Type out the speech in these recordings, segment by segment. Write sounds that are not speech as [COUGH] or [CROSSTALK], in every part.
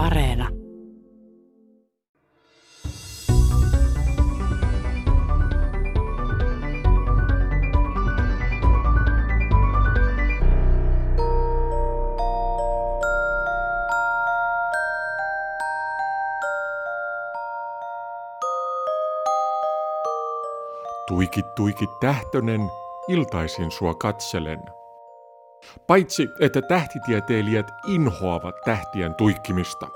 Areena. Tuikit tuikit tähtönen, iltaisin sua katselen. Paitsi, että tähtitieteilijät inhoavat tähtien tuikkimista.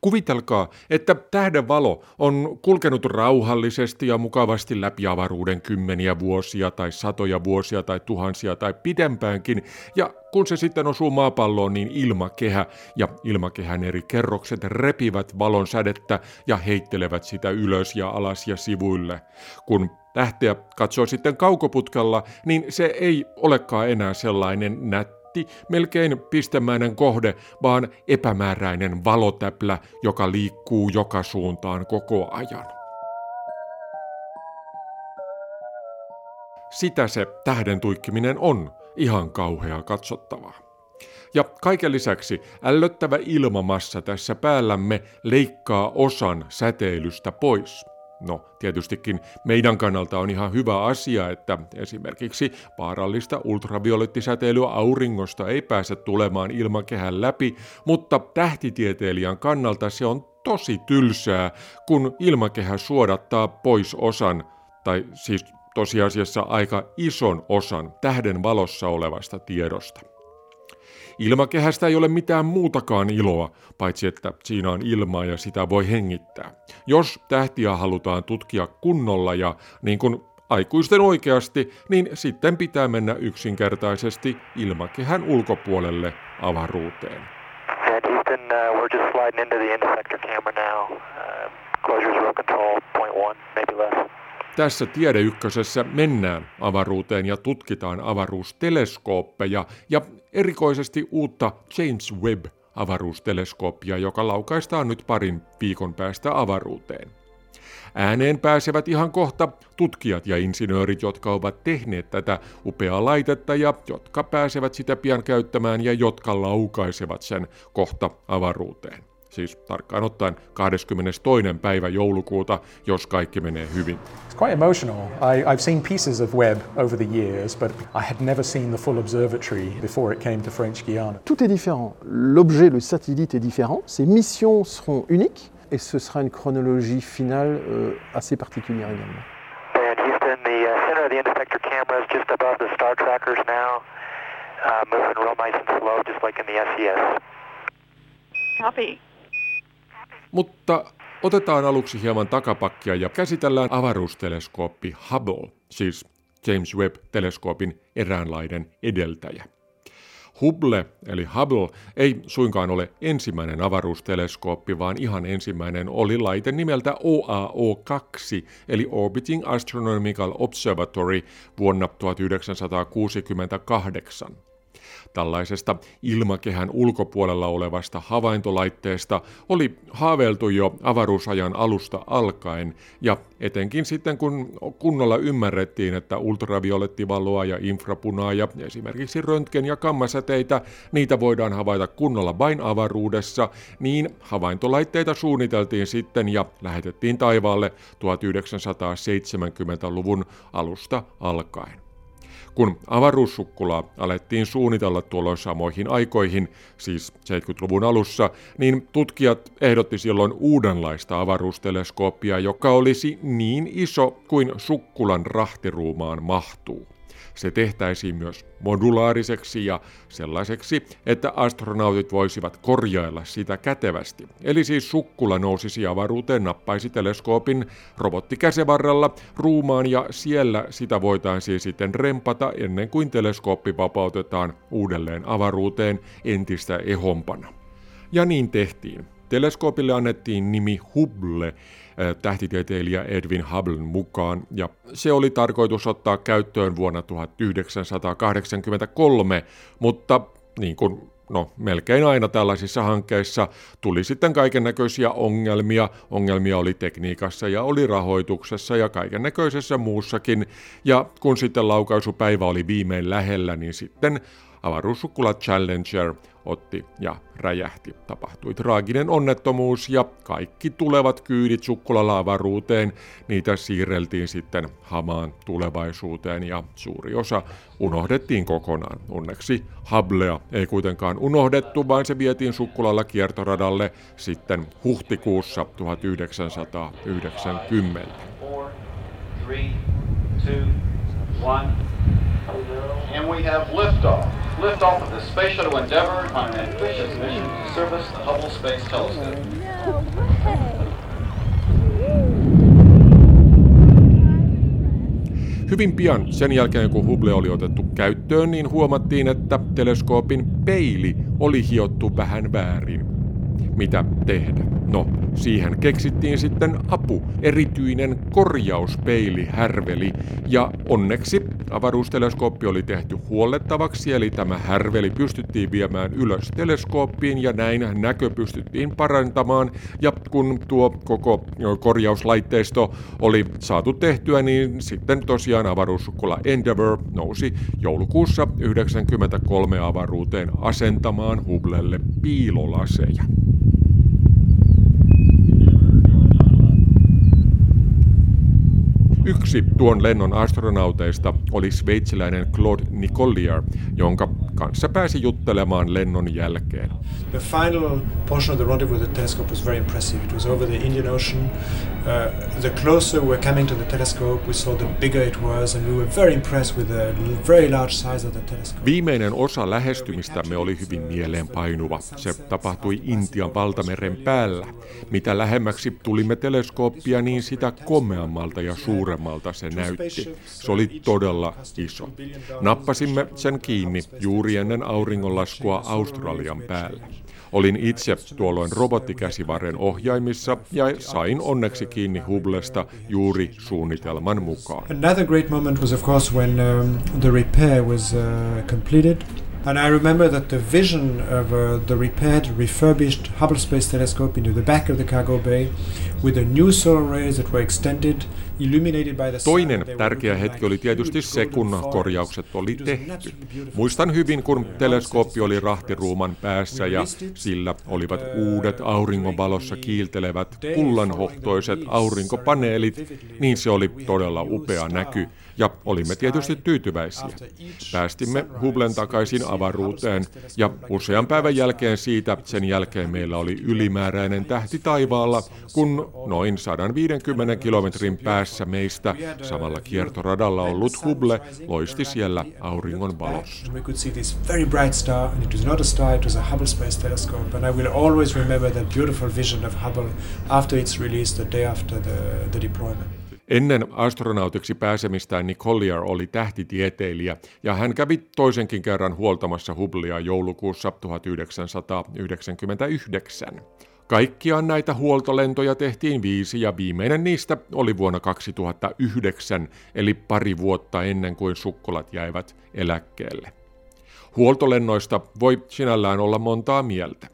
Kuvitelkaa, että tähden valo on kulkenut rauhallisesti ja mukavasti läpi avaruuden kymmeniä vuosia tai satoja vuosia tai tuhansia tai pidempäänkin, ja kun se sitten osuu maapalloon, niin ilmakehä ja ilmakehän eri kerrokset repivät valon sädettä ja heittelevät sitä ylös ja alas ja sivuille. Kun tähteä katsoo sitten kaukoputkella, niin se ei olekaan enää sellainen nätti, melkein pistemäinen kohde, vaan epämääräinen valotäplä, joka liikkuu joka suuntaan koko ajan. Sitä se tähden tuikkiminen on, ihan kauhea katsottavaa. Ja kaiken lisäksi ällöttävä ilmamassa tässä päällämme leikkaa osan säteilystä pois – No, tietystikin meidän kannalta on ihan hyvä asia, että esimerkiksi vaarallista ultraviolettisäteilyä auringosta ei pääse tulemaan ilmakehän läpi, mutta tähtitieteilijän kannalta se on tosi tylsää, kun ilmakehä suodattaa pois osan, tai siis tosiasiassa aika ison osan tähden valossa olevasta tiedosta. Ilmakehästä ei ole mitään muutakaan iloa, paitsi että siinä on ilmaa ja sitä voi hengittää. Jos tähtiä halutaan tutkia kunnolla ja niin kuin aikuisten oikeasti, niin sitten pitää mennä yksinkertaisesti ilmakehän ulkopuolelle avaruuteen. Uh, we're just sliding into the intersector camera now. Uh, closure zero control, point one, maybe less. Tässä Tiedeykkösessä mennään avaruuteen ja tutkitaan avaruusteleskooppeja ja erikoisesti uutta James Webb-avaruusteleskooppia, joka laukaistaan nyt parin viikon päästä avaruuteen. Ääneen pääsevät ihan kohta tutkijat ja insinöörit, jotka ovat tehneet tätä upeaa laitetta ja jotka pääsevät sitä pian käyttämään ja jotka laukaisevat sen kohta avaruuteen siis tarkkaan ottaen 22. päivä joulukuuta, jos kaikki menee hyvin. It's quite emotional. I, I've seen pieces of web over the years, but I had never seen the full observatory before it came to French Guiana. Tout est différent. L'objet, le satellite est différent. Ses missions seront uniques et ce sera une chronologie finale euh, assez particulière également. And Houston, the uh, center of the intersector camera is just above the star trackers now, uh, moving real nice and slow, just like in the SES. Copy. Mutta otetaan aluksi hieman takapakkia ja käsitellään avaruusteleskooppi Hubble, siis James Webb-teleskoopin eräänlainen edeltäjä. Hubble eli Hubble ei suinkaan ole ensimmäinen avaruusteleskooppi, vaan ihan ensimmäinen oli laite nimeltä OAO-2 eli Orbiting Astronomical Observatory vuonna 1968. Tällaisesta ilmakehän ulkopuolella olevasta havaintolaitteesta oli haaveiltu jo avaruusajan alusta alkaen, ja etenkin sitten kun kunnolla ymmärrettiin, että ultraviolettivaloa ja infrapunaa ja esimerkiksi röntgen- ja kammasäteitä, niitä voidaan havaita kunnolla vain avaruudessa, niin havaintolaitteita suunniteltiin sitten ja lähetettiin taivaalle 1970-luvun alusta alkaen. Kun avaruussukkulaa alettiin suunnitella tuolloin samoihin aikoihin, siis 70-luvun alussa, niin tutkijat ehdotti silloin uudenlaista avaruusteleskooppia, joka olisi niin iso kuin sukkulan rahtiruumaan mahtuu. Se tehtäisiin myös modulaariseksi ja sellaiseksi, että astronautit voisivat korjailla sitä kätevästi. Eli siis sukkula nousisi avaruuteen, nappaisi teleskoopin robottikäsevarrella ruumaan ja siellä sitä voitaisiin sitten rempata ennen kuin teleskooppi vapautetaan uudelleen avaruuteen entistä ehompana. Ja niin tehtiin. Teleskoopille annettiin nimi Hubble, tähtitieteilijä Edwin Hubblen mukaan, ja se oli tarkoitus ottaa käyttöön vuonna 1983, mutta niin kuin no, melkein aina tällaisissa hankkeissa tuli sitten kaiken näköisiä ongelmia. Ongelmia oli tekniikassa ja oli rahoituksessa ja kaiken näköisessä muussakin. Ja kun sitten laukaisupäivä oli viimein lähellä, niin sitten avaruussukkula Challenger otti ja räjähti. Tapahtui traaginen onnettomuus ja kaikki tulevat kyydit sukkulalavaruuteen, niitä siirreltiin sitten hamaan tulevaisuuteen ja suuri osa unohdettiin kokonaan. Onneksi Hublea ei kuitenkaan unohdettu, vaan se vietiin sukkulalla kiertoradalle sitten huhtikuussa 1990. Four, three, two, one. And we have liftoff. Liftoff of the Space Shuttle Endeavour on an ambitious mission to service the Hubble Space Telescope. Hyvin pian sen jälkeen, kun Hubble oli otettu käyttöön, niin huomattiin, että teleskoopin peili oli hiottu vähän väärin. Mitä tehdä? No, siihen keksittiin sitten apu, erityinen korjauspeili härveli, ja onneksi avaruusteleskooppi oli tehty huollettavaksi, eli tämä härveli pystyttiin viemään ylös teleskooppiin, ja näin näkö pystyttiin parantamaan, ja kun tuo koko korjauslaitteisto oli saatu tehtyä, niin sitten tosiaan avaruussukkula Endeavour nousi joulukuussa 1993 avaruuteen asentamaan Hubblelle piilolaseja. Yksi tuon lennon astronauteista oli sveitsiläinen Claude Nicollier, jonka kanssa pääsi juttelemaan lennon jälkeen. The final portion of the rendezvous with the telescope was very impressive. It was over the Indian Ocean. Uh, the closer we were coming to the telescope, we saw the bigger it was, and we were very impressed with the very large size of the telescope. Viimeinen osa lähestymistämme oli hyvin mieleenpainuva. Se tapahtui Intian valtameren päällä. Mitä lähemmäksi tulimme teleskooppia, niin sitä komeammalta ja suuremmalta se näytti. Se oli todella iso. Nappasimme sen kiinni juuri ennen auringonlaskua Australian päällä. Olin itse tuolloin robottikäsivarren ohjaimissa ja sain onneksi kiinni Hublesta juuri suunnitelman mukaan. Another great moment was of course when um, the repair was uh, completed. And I remember that the vision of uh, the repaired, refurbished Hubble Space Telescope into the back of the cargo bay with the new solar rays that were extended Toinen tärkeä hetki oli tietysti se, kun korjaukset oli tehty. Muistan hyvin, kun teleskooppi oli rahtiruuman päässä ja sillä olivat uudet auringonvalossa kiiltelevät kullanhohtoiset aurinkopaneelit, niin se oli todella upea näky ja olimme tietysti tyytyväisiä. Päästimme Hublen takaisin avaruuteen ja usean päivän jälkeen siitä sen jälkeen meillä oli ylimääräinen tähti taivaalla, kun noin 150 kilometrin päässä meistä samalla kiertoradalla ollut Hubble loisti siellä auringon valossa. And I will always remember that beautiful vision of Hubble after its release the day after the, the deployment. Ennen astronautiksi pääsemistään Nick Collier oli tähtitieteilijä ja hän kävi toisenkin kerran huoltamassa Hubblea joulukuussa 1999. Kaikkiaan näitä huoltolentoja tehtiin viisi ja viimeinen niistä oli vuonna 2009, eli pari vuotta ennen kuin sukkulat jäivät eläkkeelle. Huoltolennoista voi sinällään olla montaa mieltä.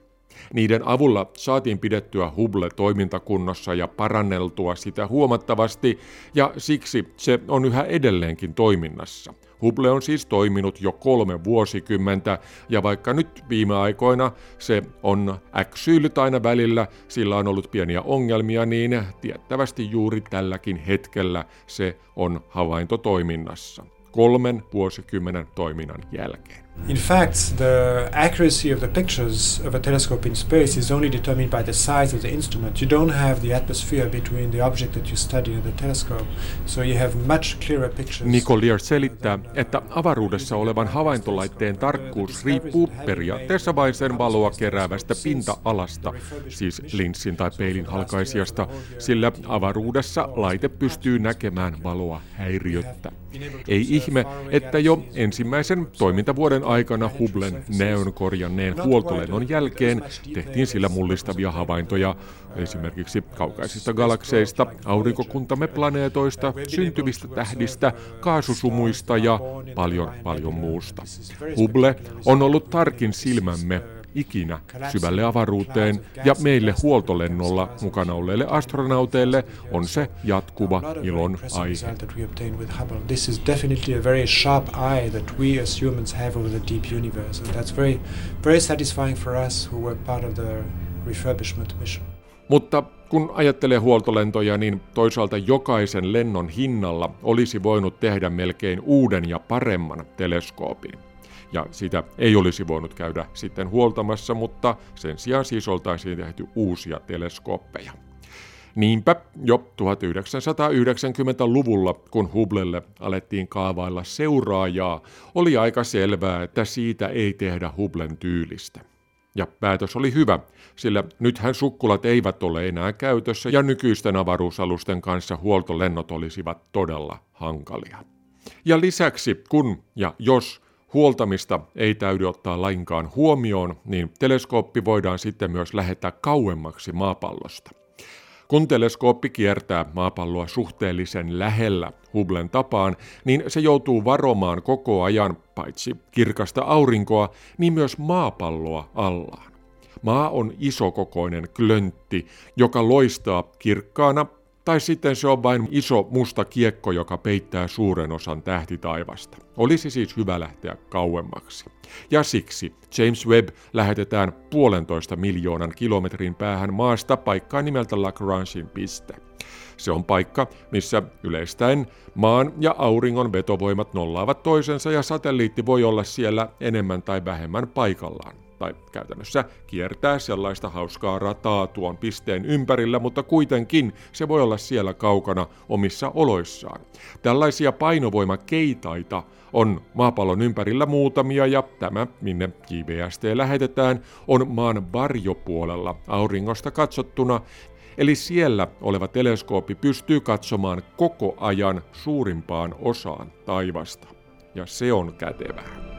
Niiden avulla saatiin pidettyä Hubble toimintakunnossa ja paranneltua sitä huomattavasti, ja siksi se on yhä edelleenkin toiminnassa. Hubble on siis toiminut jo kolme vuosikymmentä, ja vaikka nyt viime aikoina se on äksyylyt aina välillä, sillä on ollut pieniä ongelmia, niin tiettävästi juuri tälläkin hetkellä se on havaintotoiminnassa kolmen vuosikymmenen toiminnan jälkeen. In fact, the accuracy of the pictures of a telescope in space is only determined by the size of the instrument. You don't have the atmosphere between the object that you study and the telescope, so you have much clearer pictures. Nicolier selittää, että avaruudessa olevan havaintolaitteen tarkkuus riippuu periaatteessa vain sen valoa keräävästä pinta-alasta, siis linssin tai peilin halkaisijasta, sillä avaruudessa laite pystyy näkemään valoa häiriöttä. Ei ihme, että jo ensimmäisen toimintavuoden aikana Hublen neon korjanneen huoltolennon jälkeen tehtiin sillä mullistavia havaintoja esimerkiksi kaukaisista galakseista, aurinkokuntamme planeetoista, syntyvistä tähdistä, kaasusumuista ja paljon paljon muusta. Hubble on ollut tarkin silmämme ikinä syvälle avaruuteen ja meille huoltolennolla mukana olleille astronauteille on se jatkuva ilon aihe. This is definitely a very sharp eye that we as humans have over the deep universe and that's very, very satisfying for us who were part of the refurbishment mission. Mutta kun ajattelee huoltolentoja, niin toisaalta jokaisen lennon hinnalla olisi voinut tehdä melkein uuden ja paremman teleskoopin. Ja sitä ei olisi voinut käydä sitten huoltamassa, mutta sen sijaan siis oltaisiin tehty uusia teleskooppeja. Niinpä jo 1990-luvulla, kun Hubblelle alettiin kaavailla seuraajaa, oli aika selvää, että siitä ei tehdä Hubblen tyylistä. Ja päätös oli hyvä, sillä nythän sukkulat eivät ole enää käytössä ja nykyisten avaruusalusten kanssa huoltolennot olisivat todella hankalia. Ja lisäksi kun ja jos huoltamista ei täydy ottaa lainkaan huomioon, niin teleskooppi voidaan sitten myös lähettää kauemmaksi maapallosta. Kun teleskooppi kiertää maapalloa suhteellisen lähellä Hubblen tapaan, niin se joutuu varomaan koko ajan paitsi kirkasta aurinkoa, niin myös maapalloa allaan. Maa on isokokoinen klöntti, joka loistaa kirkkaana tai sitten se on vain iso musta kiekko, joka peittää suuren osan tähtitaivasta. Olisi siis hyvä lähteä kauemmaksi. Ja siksi James Webb lähetetään puolentoista miljoonan kilometrin päähän maasta paikkaan nimeltä Lagrangein piste. Se on paikka, missä yleistäen maan ja auringon vetovoimat nollaavat toisensa ja satelliitti voi olla siellä enemmän tai vähemmän paikallaan tai käytännössä kiertää sellaista hauskaa rataa tuon pisteen ympärillä, mutta kuitenkin se voi olla siellä kaukana omissa oloissaan. Tällaisia painovoimakeitaita on maapallon ympärillä muutamia ja tämä, minne JVST lähetetään, on maan varjopuolella auringosta katsottuna, eli siellä oleva teleskooppi pystyy katsomaan koko ajan suurimpaan osaan taivasta. Ja se on kätevää.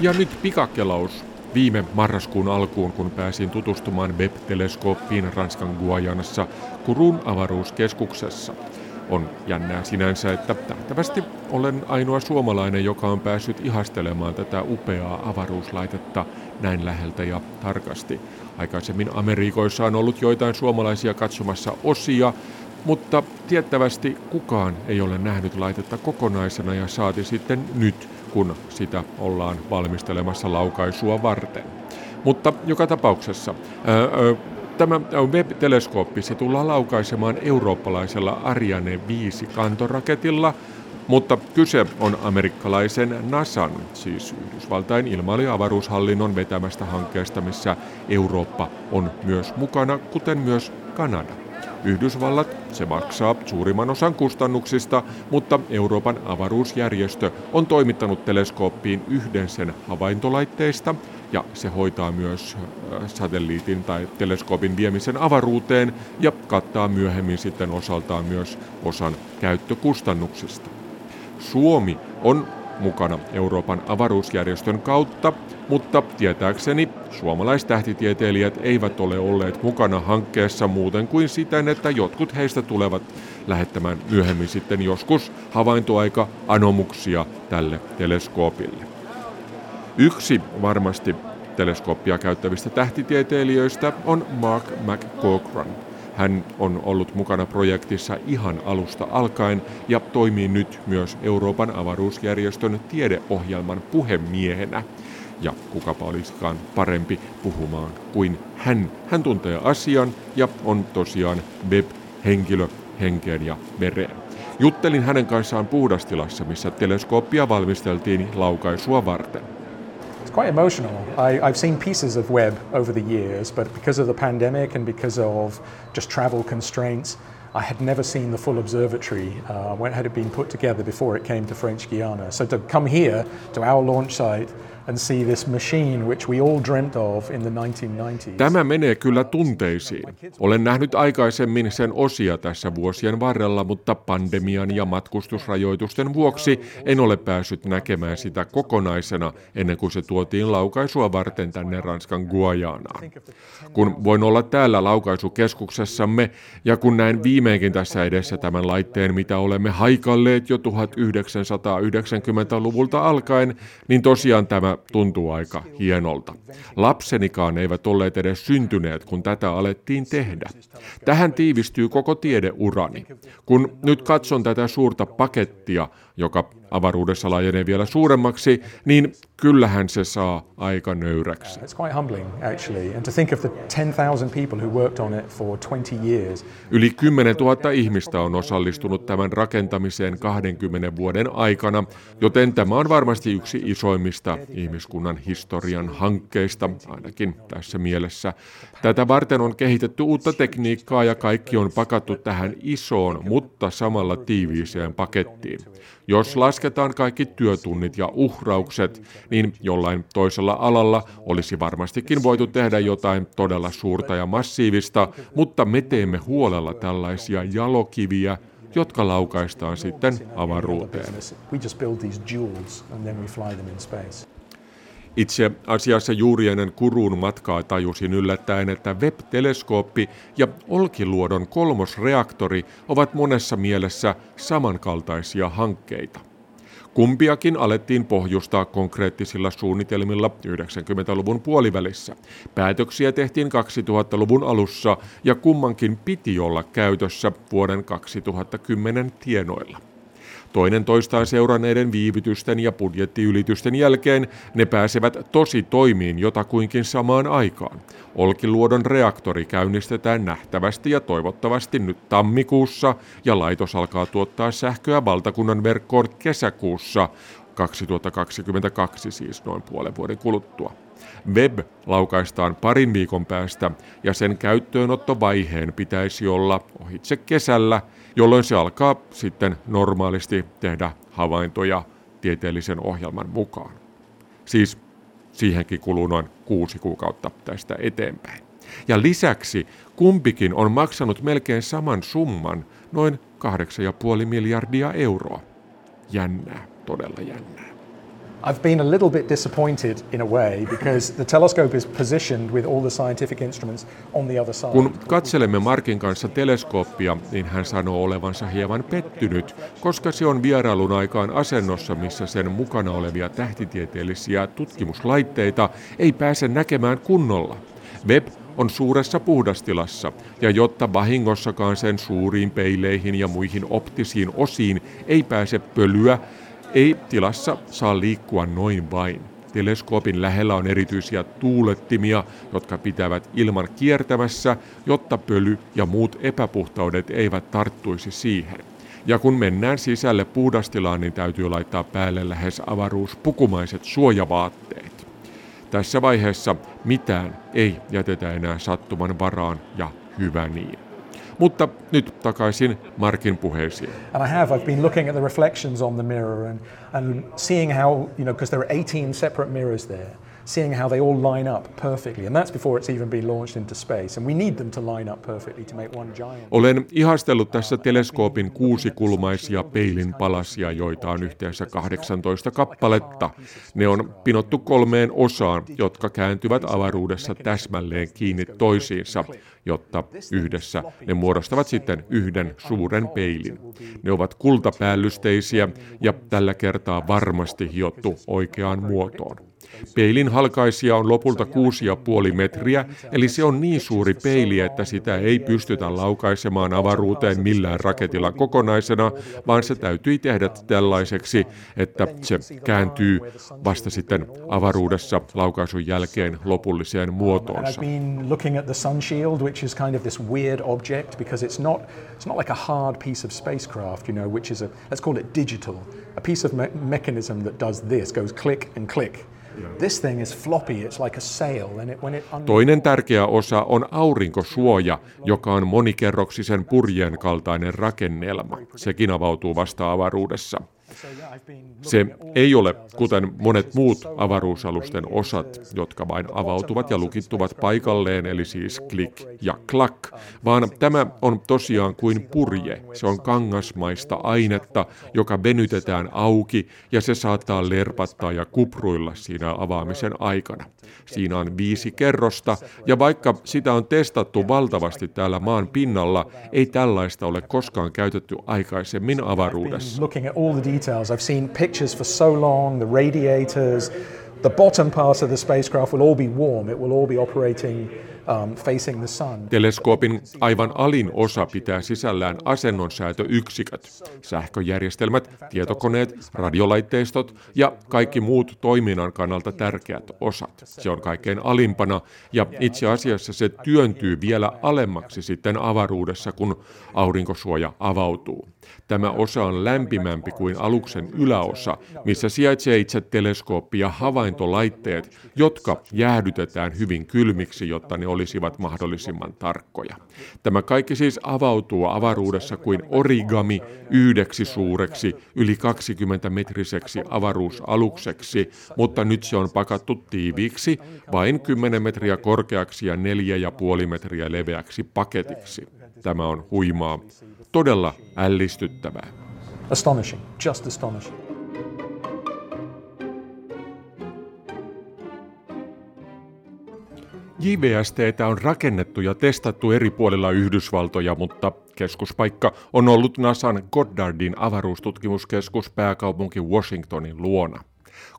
Ja nyt pikakelaus viime marraskuun alkuun, kun pääsin tutustumaan Webb-teleskooppiin Ranskan Guajanassa Kurun avaruuskeskuksessa. On jännää sinänsä, että tähtävästi olen ainoa suomalainen, joka on päässyt ihastelemaan tätä upeaa avaruuslaitetta näin läheltä ja tarkasti. Aikaisemmin Amerikoissa on ollut joitain suomalaisia katsomassa osia, mutta tiettävästi kukaan ei ole nähnyt laitetta kokonaisena ja saati sitten nyt kun sitä ollaan valmistelemassa laukaisua varten. Mutta joka tapauksessa tämä web-teleskooppi se tullaan laukaisemaan eurooppalaisella Ariane 5 kantoraketilla, mutta kyse on amerikkalaisen NASAn, siis Yhdysvaltain ilmailu- ja avaruushallinnon vetämästä hankkeesta, missä Eurooppa on myös mukana, kuten myös Kanada. Yhdysvallat, se maksaa suurimman osan kustannuksista, mutta Euroopan avaruusjärjestö on toimittanut teleskooppiin yhden sen havaintolaitteista ja se hoitaa myös äh, satelliitin tai teleskoopin viemisen avaruuteen ja kattaa myöhemmin sitten osaltaan myös osan käyttökustannuksista. Suomi on mukana Euroopan avaruusjärjestön kautta, mutta tietääkseni suomalaistähtitieteilijät eivät ole olleet mukana hankkeessa muuten kuin siten, että jotkut heistä tulevat lähettämään myöhemmin sitten joskus havaintoaika anomuksia tälle teleskoopille. Yksi varmasti teleskooppia käyttävistä tähtitieteilijöistä on Mark McCaughran, hän on ollut mukana projektissa ihan alusta alkaen ja toimii nyt myös Euroopan avaruusjärjestön tiedeohjelman puhemiehenä. Ja kukapa olisikaan parempi puhumaan kuin hän. Hän tuntee asian ja on tosiaan web-henkilö henkeen ja vereen. Juttelin hänen kanssaan puhdastilassa, missä teleskooppia valmisteltiin laukaisua varten. quite emotional. I, have seen pieces of Webb over the years, but because of the pandemic and because of just travel constraints, I had never seen the full observatory uh, when it had been put together before it came to French Guiana. So to come here to our launch site and see this machine which we all dreamt of in the 1990s. Tämä menee kyllä tunteisiin. Olen nähnyt aikaisemmin sen osia tässä vuosien varrella, mutta pandemian ja matkustusrajoitusten vuoksi en ole päässyt näkemään sitä kokonaisena ennen kuin se tuotiin laukaisua varten tänne Ranskan Guajanaan. Kun voin olla täällä laukaisukeskuksessamme ja kun näen viimeinkin tässä edessä tämän laitteen, mitä olemme haikalleet jo 1990-luvulta alkaen, niin tosiaan tämä tuntuu aika hienolta. Lapsenikaan eivät olleet edes syntyneet, kun tätä alettiin tehdä. Tähän tiivistyy koko tiedeurani. Kun nyt katson tätä suurta pakettia, joka avaruudessa laajenee vielä suuremmaksi, niin kyllähän se saa aika nöyräksi. It's quite humbling actually, and to think of the 10,000 people who worked on it for 20 years. Yli 10 000 ihmistä on osallistunut tämän rakentamiseen 20 vuoden aikana, joten tämä on varmasti yksi isoimmista ihmiskunnan historian hankkeista, ainakin tässä mielessä. Tätä varten on kehitetty uutta tekniikkaa ja kaikki on pakattu tähän isoon, mutta samalla tiiviiseen pakettiin. Jos lasketaan kaikki työtunnit ja uhraukset, niin jollain toisella alalla olisi varmastikin voitu tehdä jotain todella suurta ja massiivista, mutta me teemme huolella tällaisia jalokiviä, jotka laukaistaan sitten avaruuteen. Itse asiassa juuri ennen Kuruun matkaa tajusin yllättäen, että Webb-teleskooppi ja Olkiluodon kolmosreaktori ovat monessa mielessä samankaltaisia hankkeita. Kumpiakin alettiin pohjustaa konkreettisilla suunnitelmilla 90-luvun puolivälissä. Päätöksiä tehtiin 2000-luvun alussa ja kummankin piti olla käytössä vuoden 2010 tienoilla. Toinen toistaan seuranneiden viivytysten ja budjettiylitysten jälkeen ne pääsevät tosi toimiin jotakuinkin samaan aikaan. Olkiluodon reaktori käynnistetään nähtävästi ja toivottavasti nyt tammikuussa ja laitos alkaa tuottaa sähköä valtakunnan verkkoon kesäkuussa 2022 siis noin puolen vuoden kuluttua. Web laukaistaan parin viikon päästä ja sen käyttöönottovaiheen pitäisi olla ohitse kesällä, jolloin se alkaa sitten normaalisti tehdä havaintoja tieteellisen ohjelman mukaan. Siis siihenkin kuluu noin kuusi kuukautta tästä eteenpäin. Ja lisäksi kumpikin on maksanut melkein saman summan, noin 8,5 miljardia euroa. Jännää, todella jännää. I've been a little bit disappointed in a way because the telescope is positioned with all the scientific instruments on the other side. Kun katselemme Markin kanssa teleskooppia, niin hän sanoo olevansa hieman pettynyt, koska se on vierailun aikaan asennossa, missä sen mukana olevia tähtitieteellisiä tutkimuslaitteita ei pääse näkemään kunnolla. Web on suuressa puhdastilassa, ja jotta vahingossakaan sen suuriin peileihin ja muihin optisiin osiin ei pääse pölyä, ei tilassa saa liikkua noin vain. Teleskoopin lähellä on erityisiä tuulettimia, jotka pitävät ilman kiertämässä, jotta pöly ja muut epäpuhtaudet eivät tarttuisi siihen. Ja kun mennään sisälle puhdastilaan, niin täytyy laittaa päälle lähes avaruuspukumaiset suojavaatteet. Tässä vaiheessa mitään ei jätetä enää sattuman varaan ja hyvä niin. Mutta nyt takaisin Markin puheisiin. And I have. I've been looking at the reflections on the mirror and, and seeing how, you know, because there are 18 separate mirrors there, seeing how they all line up perfectly. And that's before it's even been launched into space. And we need them to line up perfectly to make one giant. Olen ihastellut tässä teleskoopin kuusikulmaisia peilin palasia, joita on yhteensä 18 kappaletta. Ne on pinottu kolmeen osaan, jotka kääntyvät avaruudessa täsmälleen kiinni toisiinsa, jotta yhdessä ne muodostavat sitten yhden suuren peilin. Ne ovat kultapäällysteisiä ja tällä kertaa varmasti hiottu oikeaan muotoon. Peilin halkaisia on lopulta 6,5 metriä, eli se on niin suuri peili, että sitä ei pystytä laukaisemaan avaruuteen millään raketilla kokonaisena, vaan se täytyy tehdä tällaiseksi, että se kääntyy vasta sitten avaruudessa laukaisun jälkeen lopulliseen muotoonsa. Digital, a piece of me- mechanism that does this, goes click and click. This thing is floppy, it's like a sail, and it, when it un- Toinen tärkeä osa on aurinkosuoja, joka on monikerroksisen purjeen kaltainen rakennelma. Sekin avautuu vasta avaruudessa. Se ei ole, kuten monet muut avaruusalusten osat, jotka vain avautuvat ja lukittuvat paikalleen, eli siis klik ja klak, vaan tämä on tosiaan kuin purje. Se on kangasmaista ainetta, joka venytetään auki ja se saattaa lerpattaa ja kupruilla siinä avaamisen aikana. Siinä on viisi kerrosta ja vaikka sitä on testattu valtavasti täällä maan pinnalla, ei tällaista ole koskaan käytetty aikaisemmin avaruudessa. Details. I've seen pictures for so long, the radiators, the bottom part of the spacecraft will all be warm. It will all be operating um. Teleskoopin aivan alin osa pitää sisällään asennonsäätöyksiköt, sähköjärjestelmät, tietokoneet, radiolaitteistot ja kaikki muut toiminnan kannalta tärkeät osat. Se on kaikkein alimpana ja itse asiassa se työntyy vielä alemmaksi sitten avaruudessa, kun aurinkosuoja avautuu. Tämä osa on lämpimämpi kuin aluksen yläosa, missä sijaitsee itse teleskooppi ja havaintolaitteet, jotka jäähdytetään hyvin kylmiksi, jotta ne olisivat mahdollisimman tarkkoja. Tämä kaikki siis avautuu avaruudessa kuin origami yhdeksi suureksi, yli 20 metriseksi avaruusalukseksi, mutta nyt se on pakattu tiiviiksi vain 10 metriä korkeaksi ja 4,5 metriä leveäksi paketiksi. Tämä on huimaa, todella ällistyttävää. Astonishing, just astonishing. JVSTtä on rakennettu ja testattu eri puolilla Yhdysvaltoja, mutta keskuspaikka on ollut NASAn Goddardin avaruustutkimuskeskus pääkaupunki Washingtonin luona.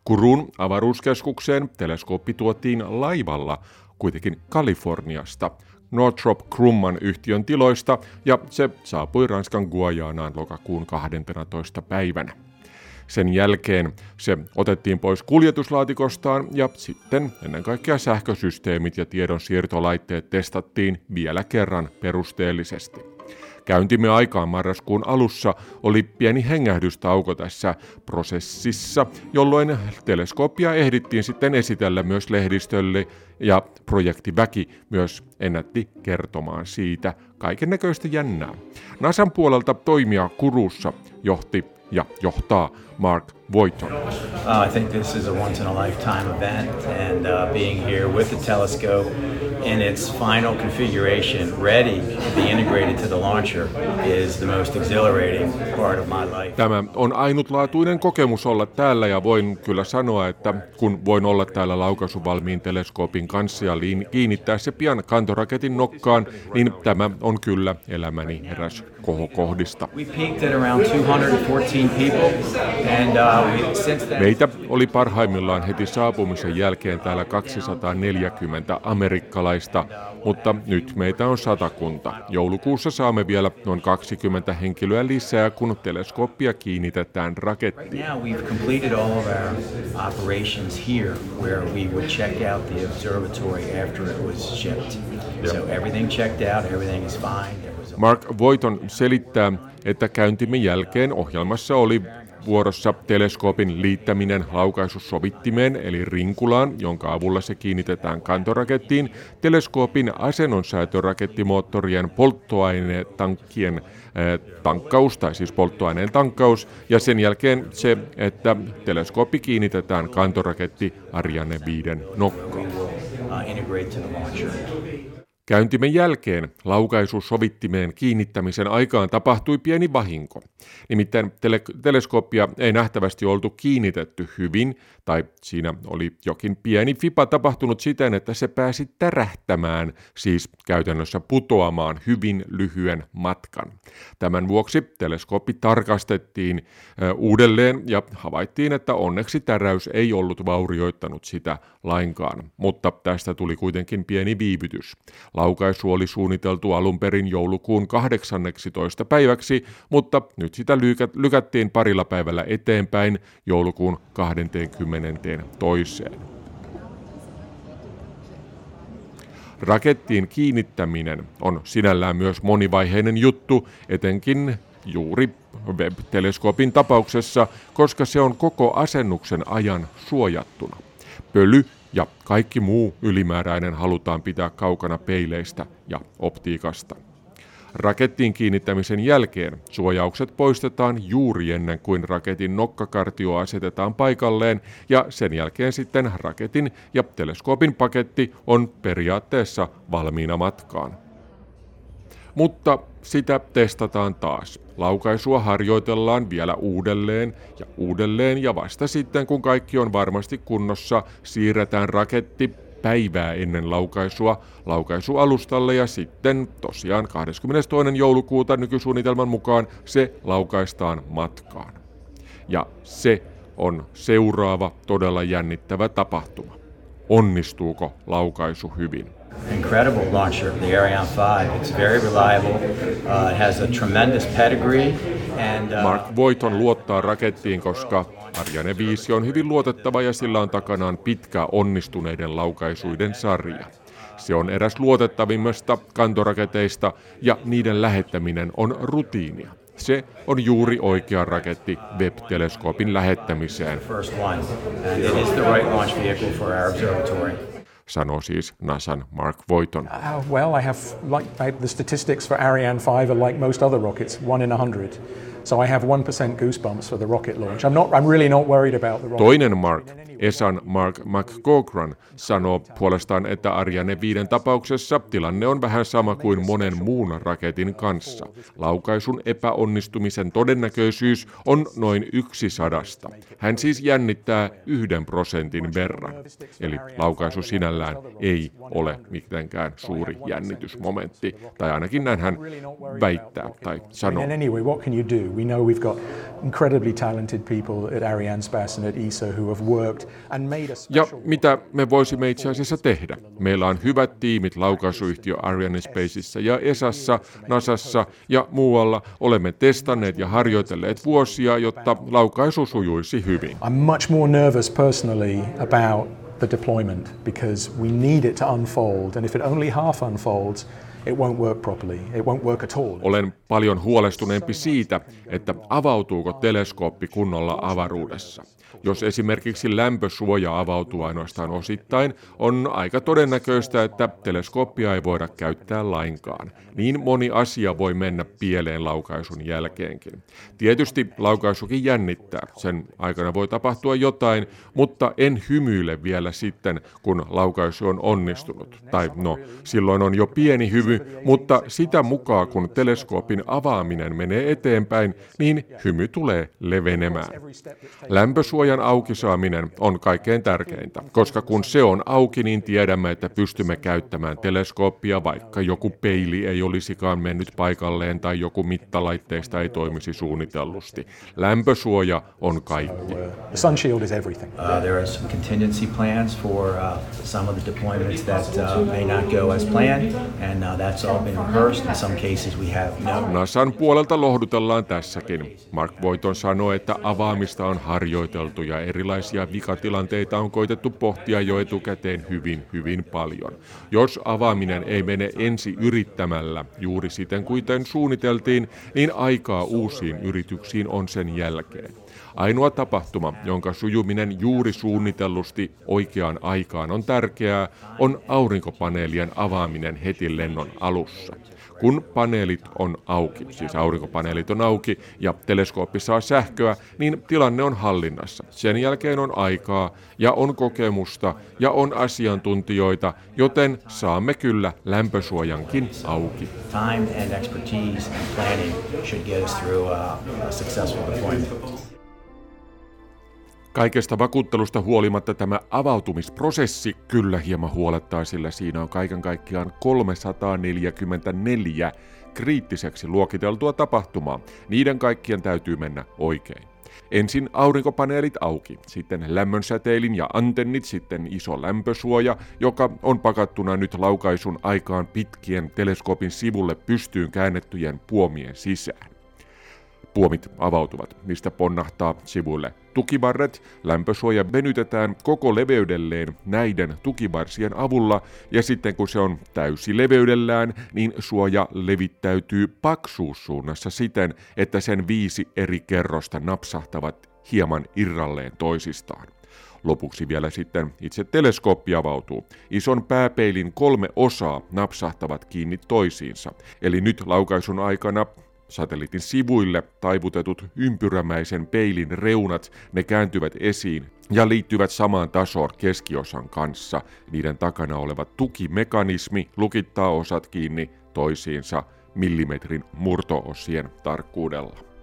Kurun avaruuskeskukseen teleskooppi tuotiin laivalla, kuitenkin Kaliforniasta, Northrop Grumman yhtiön tiloista, ja se saapui Ranskan Guajanaan lokakuun 12. päivänä. Sen jälkeen se otettiin pois kuljetuslaatikostaan ja sitten ennen kaikkea sähkösysteemit ja tiedonsiirtolaitteet testattiin vielä kerran perusteellisesti. Käyntimme aikaan marraskuun alussa oli pieni hengähdystauko tässä prosessissa, jolloin teleskooppia ehdittiin sitten esitellä myös lehdistölle ja projektiväki myös ennätti kertomaan siitä kaiken näköistä jännää. NASAn puolelta toimia Kurussa johti ja johtaa Mark Voiton. Uh, I think this is a once in a lifetime event, and uh, being here with the telescope in its final configuration, ready to be integrated to the launcher, is the most exhilarating part of my life. Tämä on ainutlaatuinen kokemus olla täällä ja voin kyllä sanoa, että kun voin olla täällä laukaisuvalmiin teleskoopin kanssa ja liin, kiinnittää se pian kantoraketin nokkaan, niin tämä on kyllä elämäni eräs kohokohdista. We peaked at around 214 people, uh. Meitä oli parhaimmillaan heti saapumisen jälkeen täällä 240 amerikkalaista, mutta nyt meitä on satakunta. Joulukuussa saamme vielä noin 20 henkilöä lisää, kun teleskooppia kiinnitetään rakettiin. So everything checked out, everything is fine. Mark Voiton selittää, että käyntimme jälkeen ohjelmassa oli vuorossa teleskoopin liittäminen laukaisusovittimeen eli rinkulaan, jonka avulla se kiinnitetään kantorakettiin, teleskoopin asennonsäätörakettimoottorien polttoainetankkien eh, tankkaus, tai siis polttoaineen tankkaus, ja sen jälkeen se, että teleskooppi kiinnitetään kantoraketti Ariane 5 nokkaan. uh, Käyntimen jälkeen laukaisusovittimeen kiinnittämisen aikaan tapahtui pieni vahinko. Nimittäin tele- teleskooppia ei nähtävästi oltu kiinnitetty hyvin, tai siinä oli jokin pieni fipa tapahtunut siten, että se pääsi tärähtämään, siis käytännössä putoamaan hyvin lyhyen matkan. Tämän vuoksi teleskooppi tarkastettiin uudelleen ja havaittiin, että onneksi täräys ei ollut vaurioittanut sitä lainkaan, mutta tästä tuli kuitenkin pieni viivytys. Laukaisu oli suunniteltu alun perin joulukuun 18. päiväksi, mutta nyt sitä lykä- lykättiin parilla päivällä eteenpäin joulukuun 20. toiseen. Rakettiin kiinnittäminen on sinällään myös monivaiheinen juttu, etenkin juuri Webb-teleskoopin tapauksessa, koska se on koko asennuksen ajan suojattuna. Pöly ja kaikki muu ylimääräinen halutaan pitää kaukana peileistä ja optiikasta. Rakettiin kiinnittämisen jälkeen suojaukset poistetaan juuri ennen kuin raketin nokkakartio asetetaan paikalleen ja sen jälkeen sitten raketin ja teleskoopin paketti on periaatteessa valmiina matkaan. Mutta sitä testataan taas. Laukaisua harjoitellaan vielä uudelleen ja uudelleen ja vasta sitten kun kaikki on varmasti kunnossa, siirretään raketti päivää ennen laukaisua laukaisualustalle ja sitten tosiaan 22. joulukuuta nykysuunnitelman mukaan se laukaistaan matkaan. Ja se on seuraava todella jännittävä tapahtuma. Onnistuuko laukaisu hyvin? Incredible launcher, the Ariane 5. It's very reliable. Uh, it has a tremendous pedigree. And, uh, Mark Voiton luottaa rakettiin, koska Ariane 5 on hyvin luotettava ja sillä on takanaan pitkä onnistuneiden laukaisuiden sarja. Se on eräs luotettavimmista kantoraketeista ja niiden lähettäminen on rutiinia. Se on juuri oikea raketti Webb-teleskoopin lähettämiseen. Sanoo siis NASAn Mark Voiton. Uh, well, I have like I, the statistics for Ariane 5 are like most other rockets, one in a hundred. So I have one percent goosebumps for the rocket launch. I'm not. I'm really not worried about the rocket. Toinen Mark, Esan Mark McGogran, sanoo puolestaan, että Ariane 5 tapauksessa tilanne on vähän sama kuin monen muun raketin kanssa. Laukaisun epäonnistumisen todennäköisyys on noin yksi sadasta. Hän siis jännittää yhden prosentin verran. Eli laukaisu sinällään ei ole mitenkään suuri jännitysmomentti, tai ainakin näin hän väittää tai sanoo. Incredibly talented people at Arianespace and at ESA who have worked Ja mitä me voisimme itse asiassa tehdä? Meillä on hyvät tiimit laukaisuyhtiö Arianespaceissa ja ESassa, NASassa ja muualla. Olemme testanneet ja harjoitelleet vuosia, jotta laukaisu sujuisi hyvin. I'm much more nervous personally about the deployment because we need it to unfold, and if it only half unfolds, it won't work properly. It won't work at all. Olen paljon huolestuneempi siitä, että avautuuko teleskooppi kunnolla avaruudessa. Jos esimerkiksi lämpösuoja avautuu ainoastaan osittain, on aika todennäköistä, että teleskooppia ei voida käyttää lainkaan. Niin moni asia voi mennä pieleen laukaisun jälkeenkin. Tietysti laukaisukin jännittää. Sen aikana voi tapahtua jotain, mutta en hymyile vielä sitten, kun laukaisu on onnistunut. Tai no, silloin on jo pieni hymy, mutta sitä mukaan kun teleskoopin avaaminen menee eteenpäin, niin hymy tulee levenemään. Lämpösuojan auki saaminen on kaikkein tärkeintä, koska kun se on auki, niin tiedämme, että pystymme käyttämään teleskooppia, vaikka joku peili ei olisikaan mennyt paikalleen tai joku mittalaitteista ei toimisi suunnitellusti. Lämpösuoja on kaikki. The sun shield is everything. Uh, there are some contingency plans for uh, some of the deployments that uh, may not go as planned, and uh, that's all been rehearsed. In some cases, we have no NASAn puolelta lohdutellaan tässäkin. Mark Voiton sanoi, että avaamista on harjoiteltu ja erilaisia vikatilanteita on koitettu pohtia jo etukäteen hyvin, hyvin paljon. Jos avaaminen ei mene ensi yrittämällä juuri siten kuten suunniteltiin, niin aikaa uusiin yrityksiin on sen jälkeen. Ainoa tapahtuma, jonka sujuminen juuri suunnitellusti oikeaan aikaan on tärkeää, on aurinkopaneelien avaaminen heti lennon alussa. Kun paneelit on auki, siis aurinkopaneelit on auki ja teleskooppi saa sähköä, niin tilanne on hallinnassa. Sen jälkeen on aikaa ja on kokemusta ja on asiantuntijoita, joten saamme kyllä lämpösuojankin auki. time and expertise and planning should get us through a successful deployment. Kaikesta vakuuttelusta huolimatta tämä avautumisprosessi kyllä hieman huolettaa, sillä siinä on kaiken kaikkiaan 344 kriittiseksi luokiteltua tapahtumaa. Niiden kaikkien täytyy mennä oikein. Ensin aurinkopaneelit auki, sitten lämmönsäteilin ja antennit, sitten iso lämpösuoja, joka on pakattuna nyt laukaisun aikaan pitkien teleskoopin sivulle pystyyn käännettyjen puomien sisään. Puomit avautuvat, mistä ponnahtaa sivuille tukibarret. Lämpösuoja venytetään koko leveydelleen näiden tukibarsien avulla, ja sitten kun se on täysi leveydellään, niin suoja levittäytyy paksuussuunnassa siten, että sen viisi eri kerrosta napsahtavat hieman irralleen toisistaan. Lopuksi vielä sitten itse teleskooppi avautuu. Ison pääpeilin kolme osaa napsahtavat kiinni toisiinsa. Eli nyt laukaisun aikana Satelliitin sivuille taivutetut ympyrämäisen peilin reunat, ne kääntyvät esiin ja liittyvät samaan tasoon keskiosan kanssa. Niiden takana oleva tukimekanismi lukittaa osat kiinni toisiinsa millimetrin murtoosien tarkkuudella.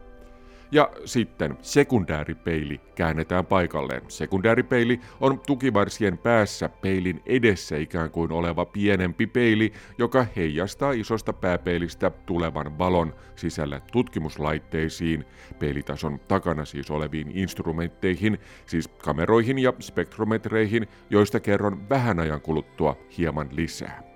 Ja sitten sekundääripeili käännetään paikalleen. Sekundääripeili on tukivarsien päässä peilin edessä ikään kuin oleva pienempi peili, joka heijastaa isosta pääpeilistä tulevan valon sisälle tutkimuslaitteisiin, peilitason takana siis oleviin instrumentteihin, siis kameroihin ja spektrometreihin, joista kerron vähän ajan kuluttua hieman lisää.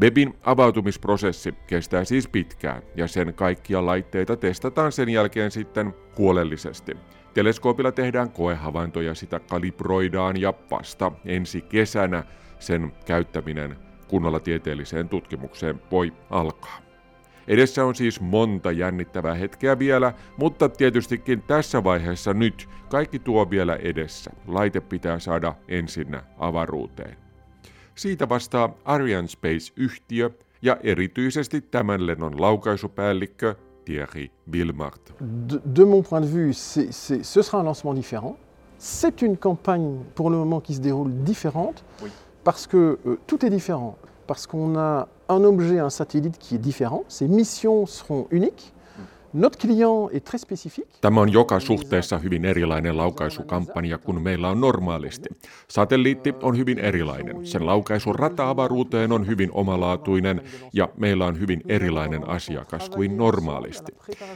Webin avautumisprosessi kestää siis pitkään ja sen kaikkia laitteita testataan sen jälkeen sitten huolellisesti. Teleskoopilla tehdään koehavaintoja, sitä kalibroidaan ja vasta ensi kesänä sen käyttäminen kunnolla tieteelliseen tutkimukseen voi alkaa. Edessä on siis monta jännittävää hetkeä vielä, mutta tietystikin tässä vaiheessa nyt kaikki tuo vielä edessä. Laite pitää saada ensinnä avaruuteen. Siitä vastaa Arianespace-yhtiö ja erityisesti tämän lennon laukaisupäällikkö Thierry Wilmart. De, de mon point de vue, c'est, c'est, ce sera un lancement différent. C'est une campagne pour le moment qui se déroule différente oui. parce que euh, tout est différent. Parce qu'on a un objet, un satellite qui est différent. Ses missions seront uniques. Tämä on joka suhteessa hyvin erilainen laukaisukampanja kuin meillä on normaalisti. Satelliitti on hyvin erilainen. Sen laukaisu rata-avaruuteen on hyvin omalaatuinen ja meillä on hyvin erilainen asiakas kuin normaalisti.